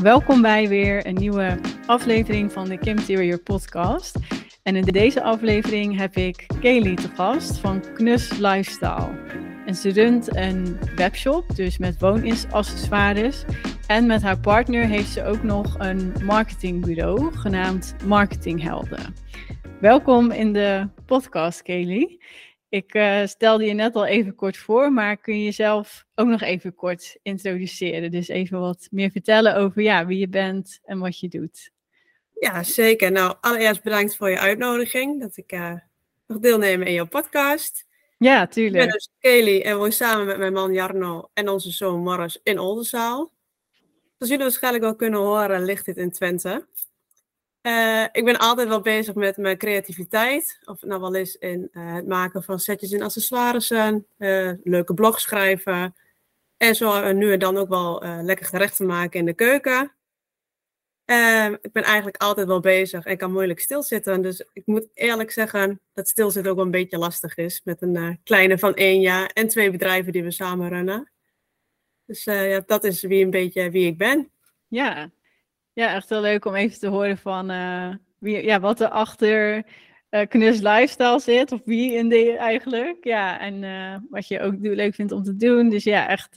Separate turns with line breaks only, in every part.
Welkom bij weer een nieuwe aflevering van de Kim Terrier podcast. En in deze aflevering heb ik Kelly te gast van Knus Lifestyle. En ze runt een webshop, dus met woonaccessoires. En met haar partner heeft ze ook nog een marketingbureau genaamd Marketinghelden. Welkom in de podcast, Kelly. Ik uh, stelde je net al even kort voor, maar kun je jezelf ook nog even kort introduceren? Dus even wat meer vertellen over ja, wie je bent en wat je doet.
Ja, zeker. Nou, allereerst bedankt voor je uitnodiging, dat ik uh, mag deelnemen in jouw podcast.
Ja, tuurlijk.
Ik ben dus Kelly en woon samen met mijn man Jarno en onze zoon Morris in Oldenzaal. Zoals jullie waarschijnlijk wel kunnen horen, ligt dit in Twente. Uh, ik ben altijd wel bezig met mijn creativiteit. Of nou wel eens in uh, het maken van setjes en accessoires, uh, leuke blogs schrijven. En zo nu en dan ook wel lekker gerechten maken in de keuken. ik ben eigenlijk altijd wel bezig en kan moeilijk stilzitten. Dus ik moet eerlijk zeggen dat stilzitten ook wel een beetje lastig is. Met een kleine van één jaar en twee bedrijven die we samen runnen. Dus ja, dat is wie een beetje wie ik ben.
Ja, ja, echt heel leuk om even te horen van uh, wie, ja, wat er achter uh, Knus Lifestyle zit. Of wie in de eigenlijk. Ja, en uh, wat je ook leuk vindt om te doen. Dus ja, echt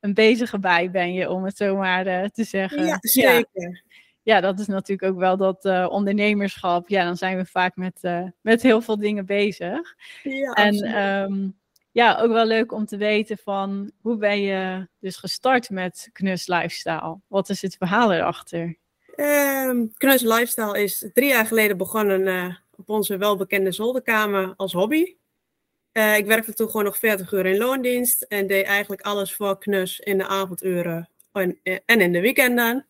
een bezige bij ben je, om het zo maar te zeggen.
Ja, zeker.
Ja. ja. dat is natuurlijk ook wel dat ondernemerschap. Ja, dan zijn we vaak met, met heel veel dingen bezig.
Ja,
en um, ja, ook wel leuk om te weten van hoe ben je dus gestart met Knus Lifestyle? Wat is het verhaal erachter?
Um, Knus Lifestyle is drie jaar geleden begonnen uh, op onze welbekende zolderkamer als hobby. Uh, ik werkte toen gewoon nog 40 uur in loondienst en deed eigenlijk alles voor Knus in de avonduren en, en in de weekenden.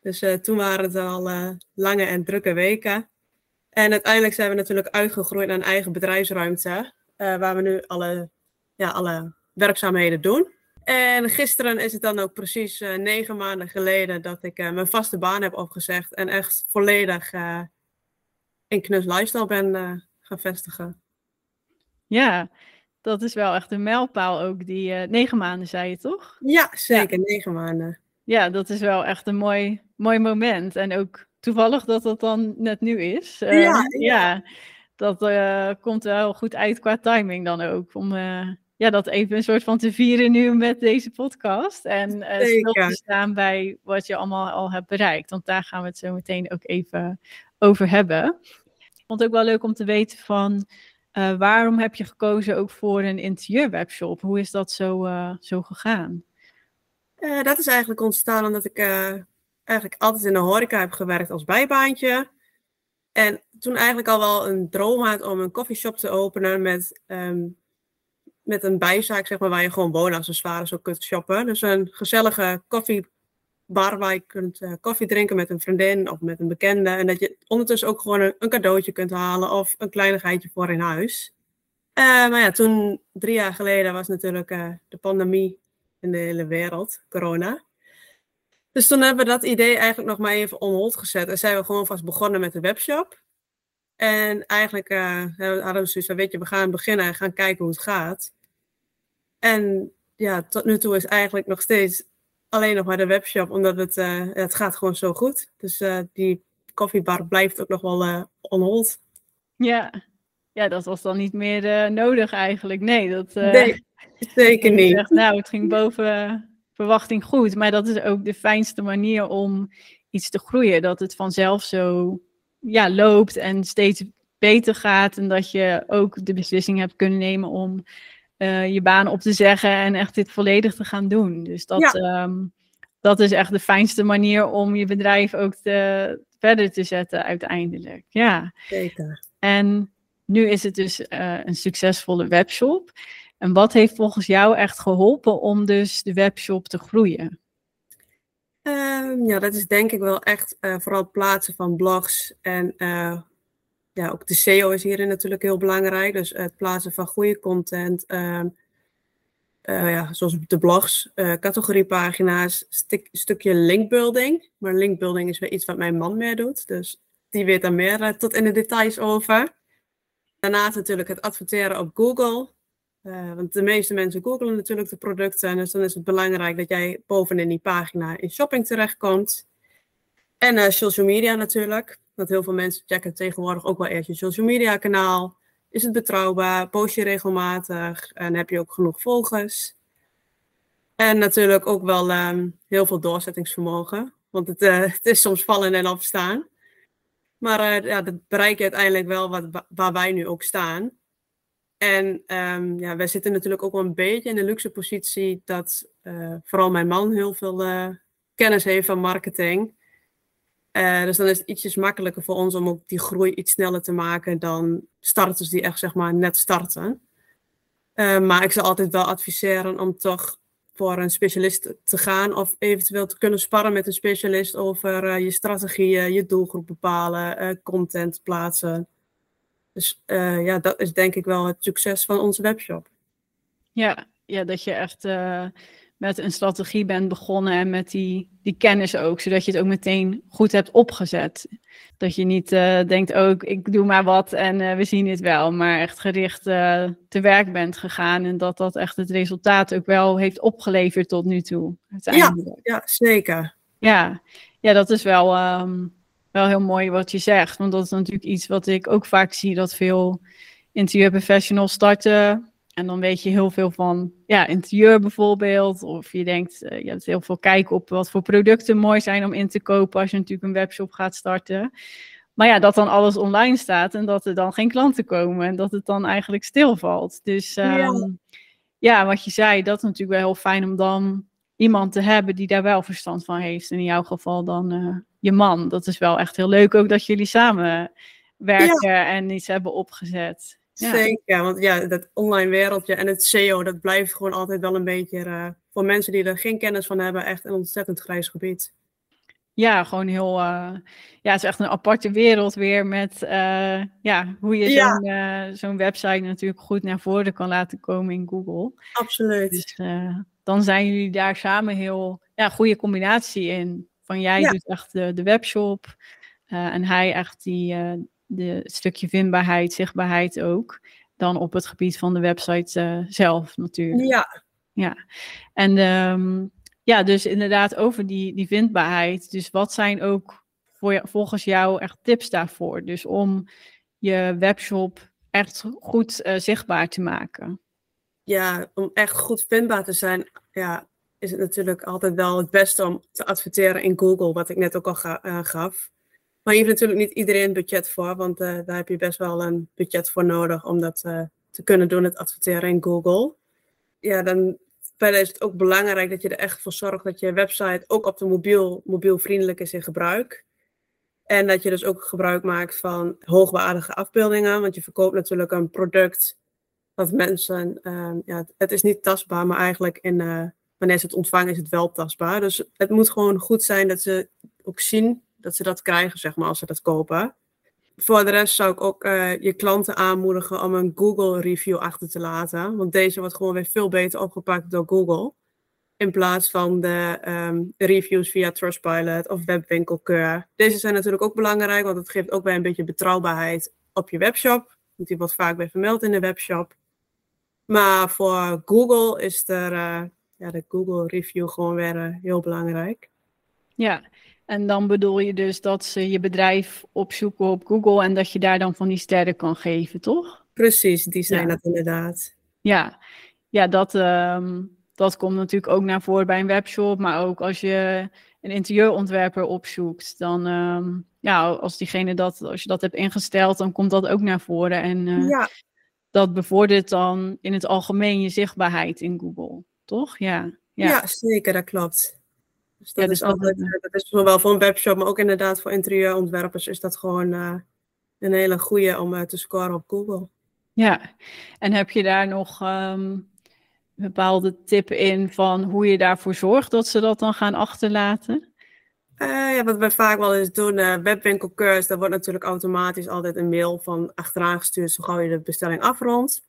Dus uh, toen waren het al lange en drukke weken. En uiteindelijk zijn we natuurlijk uitgegroeid naar een eigen bedrijfsruimte. Waar we nu alle, ja, alle werkzaamheden doen. En gisteren is het dan ook precies uh, negen maanden geleden dat ik uh, mijn vaste baan heb opgezegd. En echt volledig in Knus Lifestyle ben gaan vestigen.
Ja, dat is wel echt een mijlpaal ook. Die negen maanden zei je toch?
Ja, zeker. Ja. Negen maanden.
Ja, dat is wel echt een mooi, mooi moment. En ook toevallig dat dat dan net nu is.
ja. ja.
ja dat komt wel goed uit qua timing dan ook. Om ja, dat even een soort van te vieren nu met deze podcast. En uh, stil te staan bij wat je allemaal al hebt bereikt. Want daar gaan we het zo meteen ook even over hebben. Ik vond het ook wel leuk om te weten van... waarom heb je gekozen ook voor een interieurwebshop? Hoe is dat zo, zo gegaan?
dat is eigenlijk ontstaan omdat ik eigenlijk altijd in de horeca heb gewerkt als bijbaantje. En toen eigenlijk al wel een droom had om een coffeeshop te openen met, um, met een bijzaak, zeg maar, waar je gewoon woonaccessoires ook kunt shoppen. Dus een gezellige koffiebar waar je kunt uh, koffie drinken met een vriendin of met een bekende. En dat je ondertussen ook gewoon een, cadeautje kunt halen of een kleinigheidje voor in huis. Uh, maar ja, toen, drie jaar geleden, was natuurlijk uh, de pandemie in de hele wereld, corona. Dus toen hebben we dat idee eigenlijk nog maar even on hold gezet. En zijn we gewoon vast begonnen met de webshop. En eigenlijk uh, hadden we zoiets van, weet je, we gaan beginnen en gaan kijken hoe het gaat. En ja, tot nu toe is eigenlijk nog steeds alleen nog maar de webshop, omdat het, uh, het gaat gewoon zo goed. Dus uh, die koffiebar blijft ook nog wel uh, on hold.
Ja. ja, dat was dan niet meer nodig eigenlijk. Nee, dat,
nee zeker niet. Zegt,
nou, het ging boven verwachting goed. Maar dat is ook de fijnste manier om iets te groeien. Dat het vanzelf zo ja, loopt en steeds beter gaat. En dat je ook de beslissing hebt kunnen nemen om uh, je baan op te zeggen en echt dit volledig te gaan doen. Dus dat, ja. um, dat is echt de fijnste manier om je bedrijf ook te, verder te zetten uiteindelijk. Ja.
Zeker.
En nu is het dus uh, een succesvolle webshop. En wat heeft volgens jou echt geholpen om dus de webshop te groeien?
Ja, dat is denk ik wel echt uh, vooral het plaatsen van blogs. En uh, ja, ook de SEO is hierin natuurlijk heel belangrijk. Dus het plaatsen van goede content. Um, uh, ja, zoals de blogs, categoriepagina's, stuk, stukje linkbuilding. Maar linkbuilding is weer iets wat mijn man meer doet. Dus die weet daar meer tot in de details over. Daarnaast natuurlijk het adverteren op Google. Want de meeste mensen googelen natuurlijk de producten. Dus dan is het belangrijk dat jij bovenin die pagina in shopping terechtkomt. En social media natuurlijk. Want heel veel mensen checken tegenwoordig ook wel eerst je social media kanaal. Is het betrouwbaar? Post je regelmatig? En heb je ook genoeg volgers? En natuurlijk ook wel ehm, heel veel doorzettingsvermogen. Want het, uh, het, is soms vallen en opstaan. Maar ja, dat bereik je uiteindelijk wel wat, waar wij nu ook staan. En um, ja, wij zitten natuurlijk ook wel een beetje in de luxe positie dat uh, vooral mijn man heel veel kennis heeft van marketing. dus dan is het ietsjes makkelijker voor ons om ook die groei iets sneller te maken dan starters die echt zeg maar net starten. maar ik zou altijd wel adviseren om toch voor een specialist te gaan of eventueel te kunnen sparren met een specialist over je strategieën, je doelgroep bepalen, content plaatsen. Dus uh, ja, dat is denk ik wel het succes van onze webshop.
Ja, ja dat je echt met een strategie bent begonnen en met die, die kennis ook, zodat je het ook meteen goed hebt opgezet. Dat je niet uh, denkt, oh, ik doe maar wat en we zien het wel, maar echt gericht te werk bent gegaan en dat dat echt het resultaat ook wel heeft opgeleverd tot nu toe.
Ja, ja, zeker.
Ja. ja, dat is wel, um, wel heel mooi wat je zegt, want dat is natuurlijk iets wat ik ook vaak zie, dat veel interieurprofessionals starten en dan weet je heel veel van ja, interieur bijvoorbeeld. Of je denkt, uh, je hebt heel veel kijken op wat voor producten mooi zijn om in te kopen als je natuurlijk een webshop gaat starten. Maar ja, dat dan alles online staat en dat er dan geen klanten komen en dat het dan eigenlijk stilvalt. Dus um, ja. ja. wat je zei, dat is natuurlijk wel heel fijn om dan iemand te hebben die daar wel verstand van heeft. En in jouw geval dan uh, je man. Dat is wel echt heel leuk ook dat jullie samen werken ja. en iets hebben opgezet.
Zeker, want ja, dat online wereldje en het SEO, dat blijft gewoon altijd wel een beetje uh, voor mensen die er geen kennis van hebben, echt een ontzettend grijs gebied.
Ja, gewoon heel, uh, ja, het is echt een aparte wereld weer met, uh, ja, hoe je zo'n ja. zo'n website natuurlijk goed naar voren kan laten komen in Google.
Absoluut.
Dus dan zijn jullie daar samen heel, ja, goede combinatie in. Van jij ja. doet echt de, de webshop en hij echt die, de stukje vindbaarheid, zichtbaarheid ook, dan op het gebied van de website uh, zelf natuurlijk.
Ja.
Ja, en um, ja, dus inderdaad over die, die vindbaarheid. Dus wat zijn ook voor, volgens jou echt tips daarvoor? Dus om je webshop echt goed uh, zichtbaar te maken.
Ja, om echt goed vindbaar te zijn, ja, is het natuurlijk altijd wel het beste om te adverteren in Google, wat ik net ook al uh, gaf. Maar je hebt natuurlijk niet iedereen budget voor, want uh, daar heb je best wel een budget voor nodig om dat uh, te kunnen doen, het adverteren in Google. Ja, dan verder is het ook belangrijk dat je er echt voor zorgt dat je website ook op de mobiel, mobielvriendelijk is in gebruik. En dat je dus ook gebruik maakt van hoogwaardige afbeeldingen, want je verkoopt natuurlijk een product wat mensen, uh, ja, het is niet tastbaar, maar eigenlijk in, uh, wanneer ze het ontvangen is het wel tastbaar. Dus het moet gewoon goed zijn dat ze ook zien dat ze dat krijgen, zeg maar, als ze dat kopen. Voor de rest zou ik ook uh, je klanten aanmoedigen om een Google review achter te laten. Want deze wordt gewoon weer veel beter opgepakt door Google. In plaats van de um, reviews via Trustpilot of webwinkelkeur. Deze zijn natuurlijk ook belangrijk, want het geeft ook weer een beetje betrouwbaarheid op je webshop. Want die wordt vaak weer vermeld in de webshop. Maar voor Google is er, uh, ja, de Google review gewoon weer uh, heel belangrijk.
Ja, en dan bedoel je dus dat ze je bedrijf opzoeken op Google en dat je daar dan van die sterren kan geven, toch?
Precies, die zijn ja. dat inderdaad.
Ja, ja dat, um, dat komt natuurlijk ook naar voren bij een webshop, maar ook als je een interieurontwerper opzoekt, dan um, ja, als diegene dat, als je dat hebt ingesteld, dan komt dat ook naar voren. En uh, ja. Dat bevordert dan in het algemeen je zichtbaarheid in Google, toch? Ja,
ja. ja zeker, dat klopt. Dus dat, ja, dus is altijd, dat, is zowel voor een webshop, maar ook inderdaad voor interieurontwerpers is dat gewoon uh, een hele goede om uh, te scoren op Google.
Ja, en heb je daar nog um, bepaalde tip in van hoe je daarvoor zorgt dat ze dat dan gaan achterlaten?
Uh, ja, wat wij vaak wel eens doen, uh, webwinkelcursus, daar wordt natuurlijk automatisch altijd een mail van achteraan gestuurd, zo gauw je de bestelling afrondt.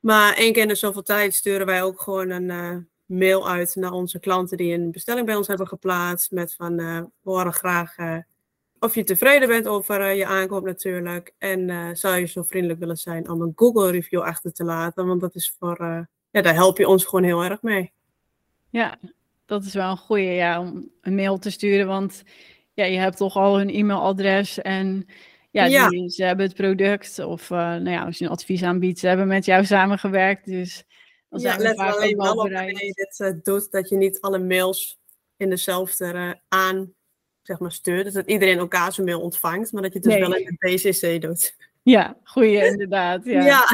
Maar één keer in de zoveel tijd sturen wij ook gewoon een mail uit naar onze klanten die een bestelling bij ons hebben geplaatst. Met van, we horen graag of je tevreden bent over je aankoop natuurlijk. En zou je zo vriendelijk willen zijn om een Google review achter te laten. Want dat is voor, ja, daar help je ons gewoon heel erg mee.
Ja, dat is wel een goede ja, om een mail te sturen. Want ja, je hebt toch al hun e-mailadres en ja,
Ja.
Die, ze hebben het product of uh, nou ja, als je een advies aanbiedt, ze hebben met jou samengewerkt. Dus dan zijn
Ja, let er alleen wel op wanneer je dit eh, doet, dat je niet alle mails in dezelfde eh, aan zeg maar, stuurt. Dus dat iedereen elkaar zijn mail ontvangt, maar dat je het dus
Nee.
wel in de BCC doet.
Ja, goeie inderdaad. Ja.
Ja,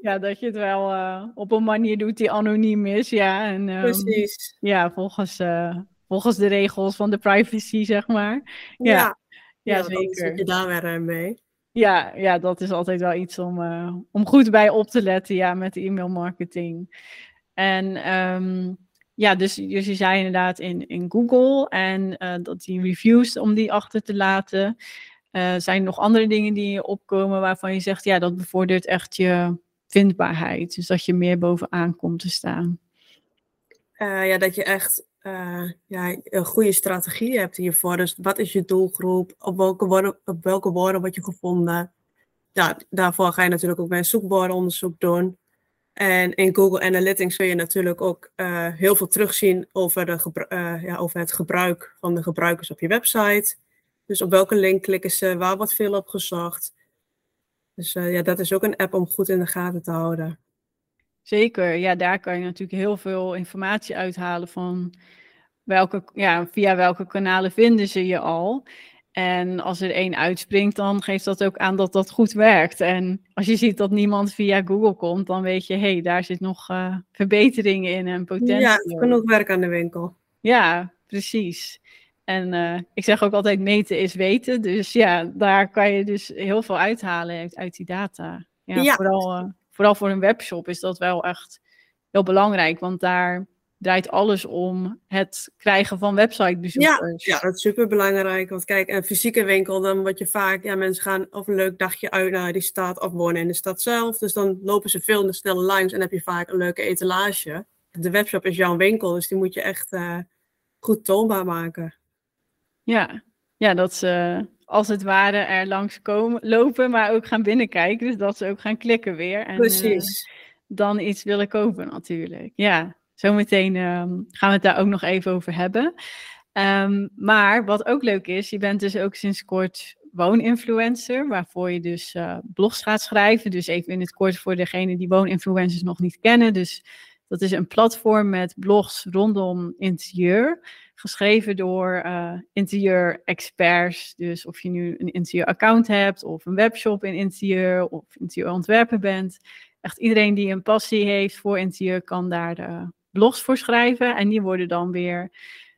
Ja, dat je het wel eh, op een manier doet die anoniem is. Ja, en ehm,
precies.
ja, volgens, eh, volgens de regels van de privacy, zeg maar.
Ja,
Ja, ja,
dan zit
zeker.
je daar weer eh, mee.
Ja, ja, dat is altijd wel iets om, om goed bij op te letten, ja, met de e-mailmarketing. En ehm, ja, dus, dus je zei inderdaad in, in Google en dat die reviews, om die achter te laten. Eh, zijn er nog andere dingen die opkomen waarvan je zegt, ja, dat bevordert echt je vindbaarheid. Dus dat je meer bovenaan komt te staan.
Eh, ja, dat je echt eh, ja, een goede strategie hebt hiervoor. Dus wat is je doelgroep? Op welke woorden, op welke woorden word je gevonden? Ja, daarvoor ga je natuurlijk ook bij een zoekwoordenonderzoek doen. En in Google Analytics kun je natuurlijk ook heel veel terugzien over, de ja, over het gebruik van de gebruikers op je website. Dus op welke link klikken ze, waar wordt veel op gezocht. Dus eh, ja, dat is ook een app om goed in de gaten te houden.
Zeker, ja, daar kan je natuurlijk heel veel informatie uithalen van welke, ja, via welke kanalen vinden ze je al. En als er één uitspringt, dan geeft dat ook aan dat dat goed werkt. En als je ziet dat niemand via Google komt, dan weet je, hé, hey, daar zit nog eh, verbeteringen in en potentie.
Ja, genoeg werk aan de winkel.
Ja, precies. En eh, ik zeg ook altijd, meten is weten. Dus ja, daar kan je dus heel veel uithalen uit, uit die data. Ja,
Ja.
Vooral, eh, vooral voor een webshop is dat wel echt heel belangrijk. Want daar draait alles om het krijgen van
Ja,
websitebezoekers.
ja, dat is super belangrijk. Want kijk, een fysieke winkel, dan word je vaak, ja, mensen gaan of een leuk dagje uit naar die stad of wonen in de stad zelf. Dus dan lopen ze veel sneller langs en heb je vaak een leuke etalage. De webshop is jouw winkel, dus die moet je echt eh, goed toonbaar maken.
Ja, ja dat ze als het ware er langs komen, lopen, maar ook gaan binnenkijken. Dus dat ze ook gaan klikken weer. En, eh,
Precies.
dan iets willen kopen natuurlijk. Ja, zometeen ehm, gaan we het daar ook nog even over hebben. Ehm, maar wat ook leuk is, je bent dus ook sinds kort wooninfluencer, waarvoor je dus eh, blogs gaat schrijven. Dus even in het kort voor degene die wooninfluencers nog niet kennen. Dus dat is een platform met blogs rondom interieur, geschreven door eh interieur-experts. Dus of je nu een interieur-account hebt, of een webshop in interieur, of interieurontwerper bent echt iedereen die een passie heeft voor interieur kan daar eh, blogs voor schrijven. En die worden dan weer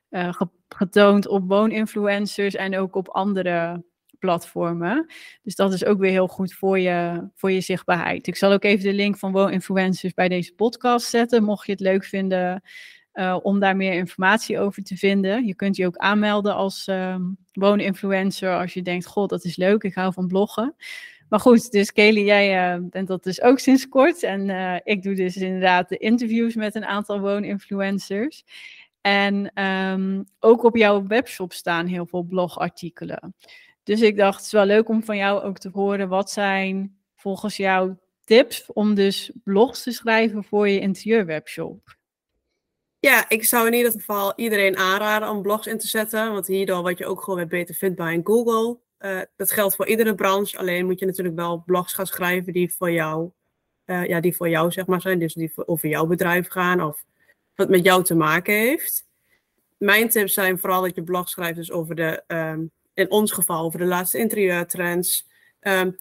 eh, ge- getoond op wooninfluencers en ook op andere platformen. Dus dat is ook weer heel goed voor je, voor je zichtbaarheid. Ik zal ook even de link van wooninfluencers bij deze podcast zetten, mocht je het leuk vinden eh, om daar meer informatie over te vinden. Je kunt je ook aanmelden als ehm wooninfluencer als je denkt, god, dat is leuk, ik hou van bloggen. Maar goed, dus Kelly, jij eh, bent dat dus ook sinds kort. En eh, ik doe dus inderdaad de interviews met een aantal wooninfluencers. En ehm, ook op jouw webshop staan heel veel blogartikelen. Dus ik dacht, het is wel leuk om van jou ook te horen. Wat zijn volgens jou tips om dus blogs te schrijven voor je interieurwebshop?
Ja, ik zou in ieder geval iedereen aanraden om blogs in te zetten. Want hierdoor word je ook gewoon weer beter vindbaar in Google. Eh, dat geldt voor iedere branche. Alleen moet je natuurlijk wel blogs gaan schrijven die voor jou, eh, ja, die voor jou zeg maar zijn. Dus die over jouw bedrijf gaan of wat met jou te maken heeft. Mijn tips zijn vooral dat je blog schrijft dus over de, ehm, in ons geval, over de laatste interieurtrends.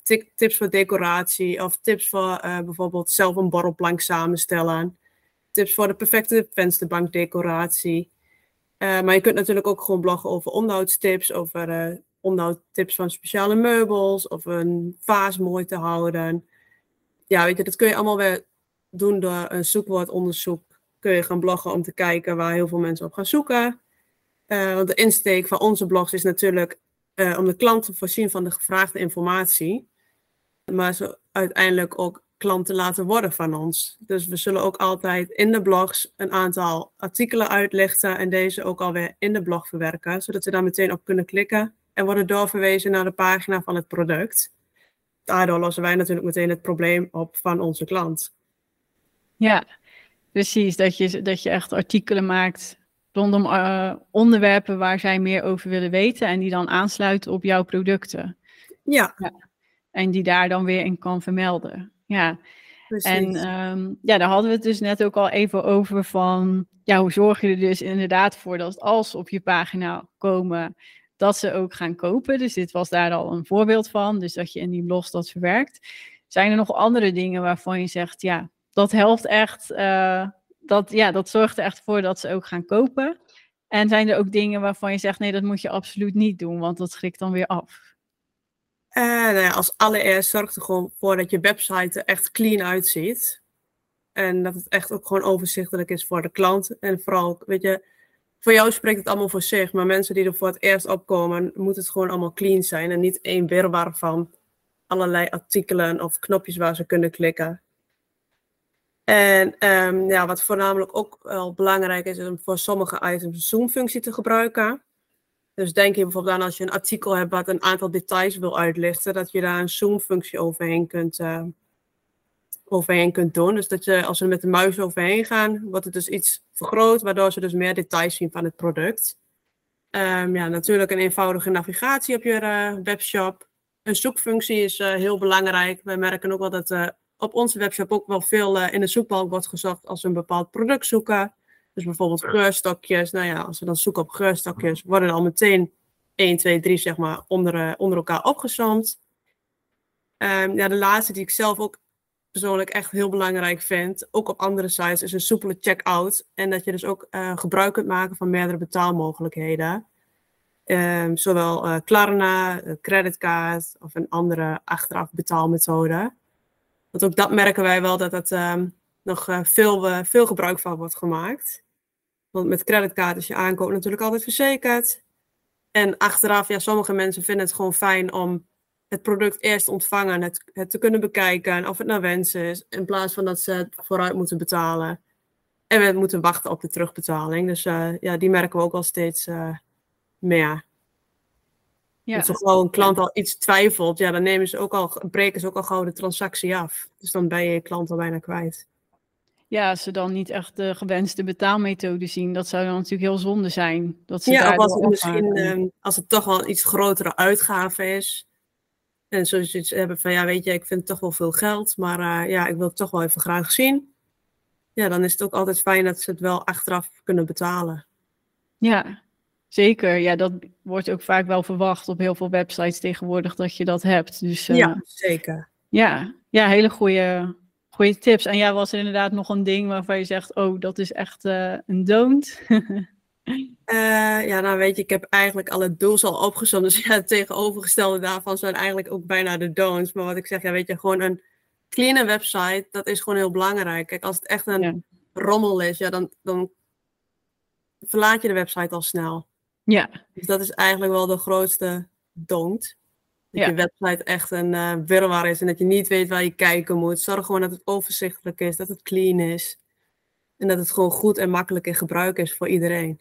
Ti- tips voor decoratie of tips voor eh, bijvoorbeeld zelf een borrelplank samenstellen. Tips voor de perfecte vensterbankdecoratie. Eh, maar je kunt natuurlijk ook gewoon bloggen over onderhoudstips, over eh onderhoudtips van speciale meubels, of een vaas mooi te houden. Ja, weet je, dat kun je allemaal weer doen door een zoekwoordonderzoek. Kun je gaan bloggen om te kijken waar heel veel mensen op gaan zoeken. Want de insteek van onze blogs is natuurlijk eh, om de klant te voorzien van de gevraagde informatie. Maar ze uiteindelijk ook klant te laten worden van ons. Dus we zullen ook altijd in de blogs een aantal artikelen uitlichten en deze ook alweer in de blog verwerken, zodat ze daar meteen op kunnen klikken en worden doorverwezen naar de pagina van het product. Daardoor lossen wij natuurlijk meteen het probleem op van onze klant.
Ja, precies. Dat je, dat je echt artikelen maakt rondom uh, onderwerpen waar zij meer over willen weten en die dan aansluiten op jouw producten.
Ja. ja.
En die daar dan weer in kan vermelden. Ja. Precies. En um, ja, daar hadden we het dus net ook al even over van, ja, hoe zorg je er dus inderdaad voor dat als op je pagina komen, dat ze ook gaan kopen. Dus dit was daar al een voorbeeld van, dus dat je in die blog dat verwerkt. Zijn er nog andere dingen waarvan je zegt, ja, dat helpt echt, uh, dat, ja, dat zorgt er echt voor dat ze ook gaan kopen? En zijn er ook dingen waarvan je zegt, nee, dat moet je absoluut niet doen, want dat schrikt dan weer af?
Uh, nou ja, als allereerst zorg er gewoon voor dat je website er echt clean uitziet. En dat het echt ook gewoon overzichtelijk is voor de klant. En vooral, weet je, voor jou spreekt het allemaal voor zich. Maar mensen die er voor het eerst opkomen, moet het gewoon allemaal clean zijn. En niet één wirwar van allerlei artikelen of knopjes waar ze kunnen klikken. En um, ja, wat voornamelijk ook wel belangrijk is, is om voor sommige items een zoom-functie te gebruiken. Dus denk je bijvoorbeeld aan als je een artikel hebt wat een aantal details wil uitlichten, dat je daar een zoom-functie overheen kunt, uh, overheen kunt doen. Dus dat je als we met de muis overheen gaan, wordt het dus iets vergroot, waardoor ze dus meer details zien van het product. Um, ja, natuurlijk een eenvoudige navigatie op je uh, webshop. Een zoekfunctie is uh, heel belangrijk. Wij merken ook wel dat op onze webshop ook wel veel in de zoekbalk wordt gezocht als we een bepaald product zoeken. Dus bijvoorbeeld geurstokjes. Nou ja, als we dan zoeken op geurstokjes, worden al meteen 1, 2, 3 zeg maar onder, uh, onder elkaar opgesomd. Um, ja, de laatste die ik zelf ook persoonlijk echt heel belangrijk vind, ook op andere sites, is een soepele checkout. En dat je dus ook uh, gebruik kunt maken van meerdere betaalmogelijkheden. Um, zowel uh, Klarna, creditcard of een andere achteraf betaalmethode. Want ook dat merken wij wel dat het um, nog uh, veel, veel gebruik van wordt gemaakt. Want met creditcard is je aankoop natuurlijk altijd verzekerd. En achteraf, ja, sommige mensen vinden het gewoon fijn om het product eerst ontvangen, het, het te kunnen bekijken of het naar wens is, in plaats van dat ze het vooruit moeten betalen. En we moeten wachten op de terugbetaling. Dus uh, ja, die merken we ook al steeds meer. Ja. Als gewoon een klant al iets twijfelt, ja, dan nemen ze ook al, breken ze ook al gauw de transactie af. Dus dan ben je je klant al bijna kwijt
ja, ze dan niet echt de gewenste betaalmethode zien. Dat zou dan natuurlijk heel zonde zijn. Dat ze
ja, als het misschien ehm, als het toch wel een iets grotere uitgave is. En zoals je hebben van ja, weet je, ik vind het toch wel veel geld, maar uh, ja, ik wil het toch wel even graag zien. Ja, dan is het ook altijd fijn dat ze het wel achteraf kunnen betalen.
Ja, zeker. Ja, dat wordt ook vaak wel verwacht op heel veel websites tegenwoordig dat je dat hebt. Dus, uh,
ja, zeker.
Ja, ja hele goede Goeie tips. En ja, was er inderdaad nog een ding waarvan je zegt, oh, dat is echt uh, een don't? uh,
ja, nou weet je, ik heb eigenlijk alle do's al opgezond. Dus ja, het tegenovergestelde daarvan zijn eigenlijk ook bijna de don'ts. Maar wat ik zeg, ja, weet je, gewoon een clean website, dat is gewoon heel belangrijk. Kijk, als het echt een rommel is, ja, dan, dan verlaat je de website al snel.
Ja.
Dus dat is eigenlijk wel de grootste don't. Dat je website echt een uh, wirwar is en dat je niet weet waar je kijken moet. Zorg gewoon dat het overzichtelijk is, dat het clean is. En dat het gewoon goed en makkelijk in gebruik is voor iedereen.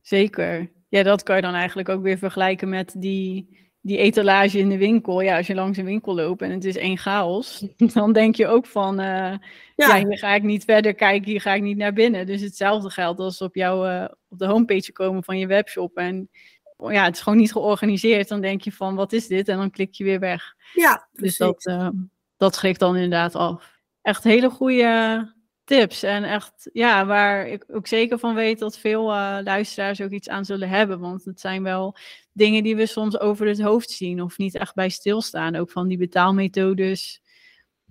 Zeker. Ja, dat kan je dan eigenlijk ook weer vergelijken met die, die etalage in de winkel. Ja, als je langs een winkel loopt en het is één chaos, dan denk je ook van, uh, ja. hier ga ik niet verder kijken, hier ga ik niet naar binnen. Dus hetzelfde geldt als op jouw uh, op de homepage komen van je webshop en ja, het is gewoon niet georganiseerd. Dan denk je van, wat is dit? En dan klik je weer weg.
Ja,
Dus dat, uh, dat schrikt dan inderdaad af. Echt hele goede tips. En echt, ja, waar ik ook zeker van weet dat veel uh, luisteraars ook iets aan zullen hebben. Want het zijn wel dingen die we soms over het hoofd zien of niet echt bij stilstaan. Ook van die betaalmethodes.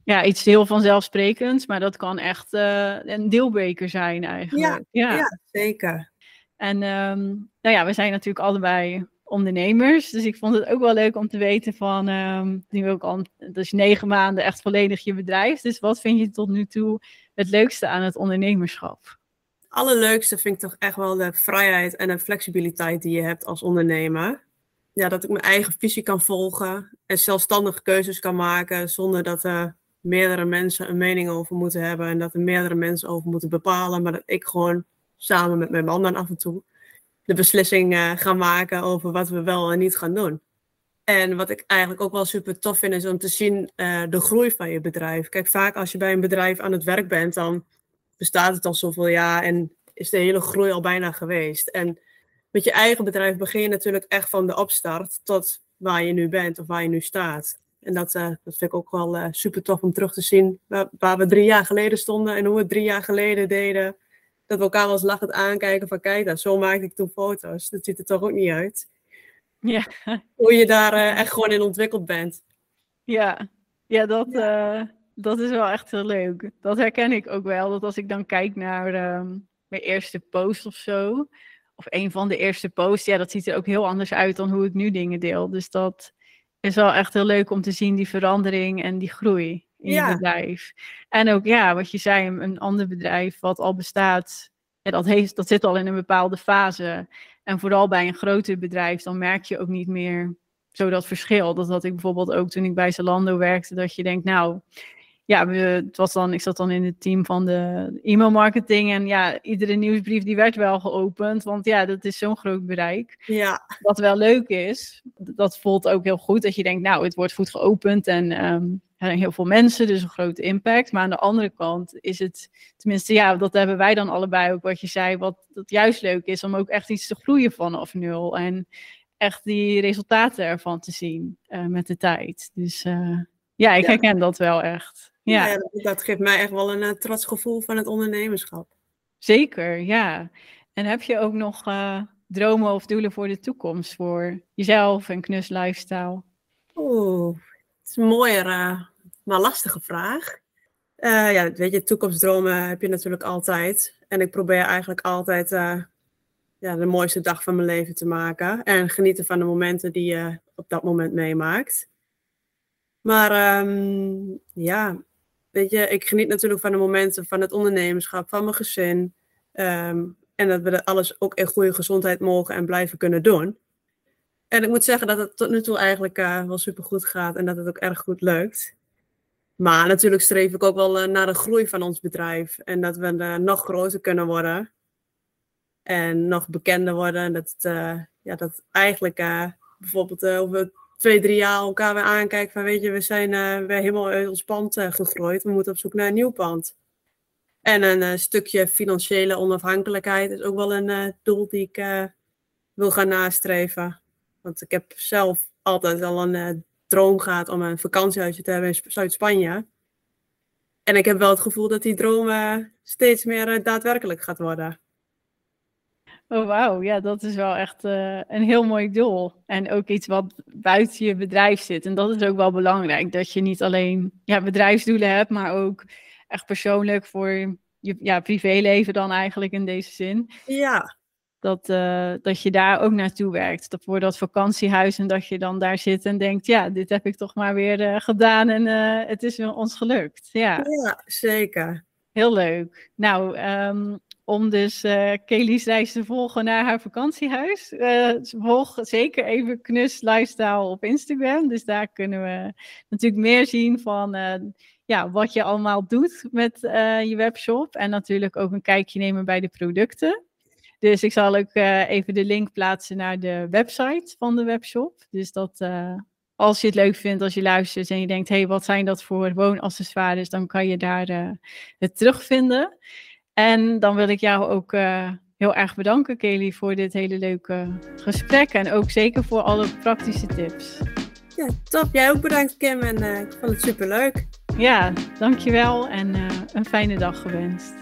Ja, iets heel vanzelfsprekends, maar dat kan echt uh, een deelbreker zijn eigenlijk.
Ja, ja. ja zeker.
En um, nou ja, we zijn natuurlijk allebei ondernemers. Dus ik vond het ook wel leuk om te weten van, um, nu ook al, dus negen maanden echt volledig je bedrijf. Dus wat vind je tot nu toe het leukste aan het ondernemerschap?
Allerleukste vind ik toch echt wel de vrijheid en de flexibiliteit die je hebt als ondernemer. Ja, dat ik mijn eigen visie kan volgen en zelfstandig keuzes kan maken zonder dat er meerdere mensen een mening over moeten hebben en dat er meerdere mensen over moeten bepalen, maar dat ik gewoon samen met mijn man dan af en toe. de beslissing gaan maken over wat we wel en niet gaan doen. En wat ik eigenlijk ook wel super tof vind, is om te zien de groei van je bedrijf. Kijk, vaak als je bij een bedrijf aan het werk bent, dan bestaat het al zoveel jaar en is de hele groei al bijna geweest. En met je eigen bedrijf begin je natuurlijk echt van de opstart tot waar je nu bent of waar je nu staat. En dat, uh, dat vind ik ook wel uh, super tof om terug te zien. Waar, we drie jaar geleden stonden en hoe we drie jaar geleden deden. Dat we elkaar wel eens lachend aankijken van kijk, zo maakte ik toen foto's. Dat ziet er toch ook niet uit.
Ja.
Hoe je daar uh, echt gewoon in ontwikkeld bent.
Ja, ja, dat, dat is wel echt heel leuk. Dat herken ik ook wel. Dat als ik dan kijk naar ehm, mijn eerste post of zo. Of een van de eerste posts. Ja, dat ziet er ook heel anders uit dan hoe ik nu dingen deel. Dus dat is wel echt heel leuk om te zien, die verandering en die groei in je bedrijf. En ook, ja, wat je zei, een ander bedrijf wat al bestaat, ja, dat, heeft, dat zit al in een bepaalde fase. En vooral bij een groter bedrijf, dan merk je ook niet meer zo dat verschil. Dat had ik bijvoorbeeld ook toen ik bij Zalando werkte, dat je denkt, nou, ja, het was dan, ik zat dan in het team van de e-mailmarketing. En ja, iedere nieuwsbrief die werd wel geopend. Want ja, dat is zo'n groot bereik.
Ja.
Wat wel leuk is, dat voelt ook heel goed. Dat je denkt, nou, het wordt goed geopend. En um, er zijn heel veel mensen, dus een grote impact. Maar aan de andere kant is het, tenminste, ja, dat hebben wij dan allebei ook wat je zei. Wat dat juist leuk is om ook echt iets te groeien vanaf nul. En echt die resultaten ervan te zien uh, met de tijd. Dus uh, ja, ik herken dat wel echt. Ja, ja
dat, geeft mij echt wel een uh, trots gevoel van het ondernemerschap.
Zeker, ja. En heb je ook nog dromen of doelen voor de toekomst voor jezelf en Knus Lifestyle?
Oeh, het is een mooie, uh, maar lastige vraag. ja, weet je, toekomstdromen heb je natuurlijk altijd. En ik probeer eigenlijk altijd ja, de mooiste dag van mijn leven te maken. En genieten van de momenten die je op dat moment meemaakt. Maar um, ja, weet je, ik geniet natuurlijk van de momenten van het ondernemerschap, van mijn gezin. Ehm, en dat we alles ook in goede gezondheid mogen en blijven kunnen doen. En ik moet zeggen dat het tot nu toe eigenlijk uh, wel super goed gaat en dat het ook erg goed lukt. Maar natuurlijk streef ik ook wel uh, naar de groei van ons bedrijf. En dat we uh, nog groter kunnen worden. En nog bekender worden. En dat, ja, dat eigenlijk bijvoorbeeld over twee, drie jaar elkaar weer aankijken van weet je, we zijn weer helemaal uit ons pand gegroeid. We moeten op zoek naar een nieuw pand. En een stukje financiële onafhankelijkheid is ook wel een doel die ik wil gaan nastreven. Want ik heb zelf altijd al een droom gehad om een vakantiehuisje te hebben in Zuid-Spanje. En ik heb wel het gevoel dat die droom steeds meer daadwerkelijk gaat worden.
Oh, wauw. Ja, dat is wel echt uh, een heel mooi doel. En ook iets wat buiten je bedrijf zit. En dat is ook wel belangrijk. Dat je niet alleen ja, bedrijfsdoelen hebt, maar ook echt persoonlijk voor je ja, privéleven dan eigenlijk in deze zin.
Ja.
Dat, uh, dat je daar ook naartoe werkt. Dat voor dat vakantiehuis en dat je dan daar zit en denkt, ja, dit heb ik toch maar weer uh, gedaan en het is ons gelukt. Ja,
ja zeker.
Heel leuk. Nou, um, om dus uh, Kelly's reis te volgen naar haar vakantiehuis. Volg zeker even Knus Lifestyle op Instagram. Dus daar kunnen we natuurlijk meer zien van ja, wat je allemaal doet met je webshop. En natuurlijk ook een kijkje nemen bij de producten. Dus ik zal ook even de link plaatsen naar de website van de webshop. Dus dat als je het leuk vindt, als je luistert en je denkt, hé, hey, wat zijn dat voor woonaccessoires, dan kan je daar het terugvinden. En dan wil ik jou ook heel erg bedanken, Kelly, voor dit hele leuke gesprek. En ook zeker voor alle praktische tips.
Ja, top. Jij ook bedankt, Kim. En ik vond het superleuk.
Ja, dankjewel. En een fijne dag gewenst.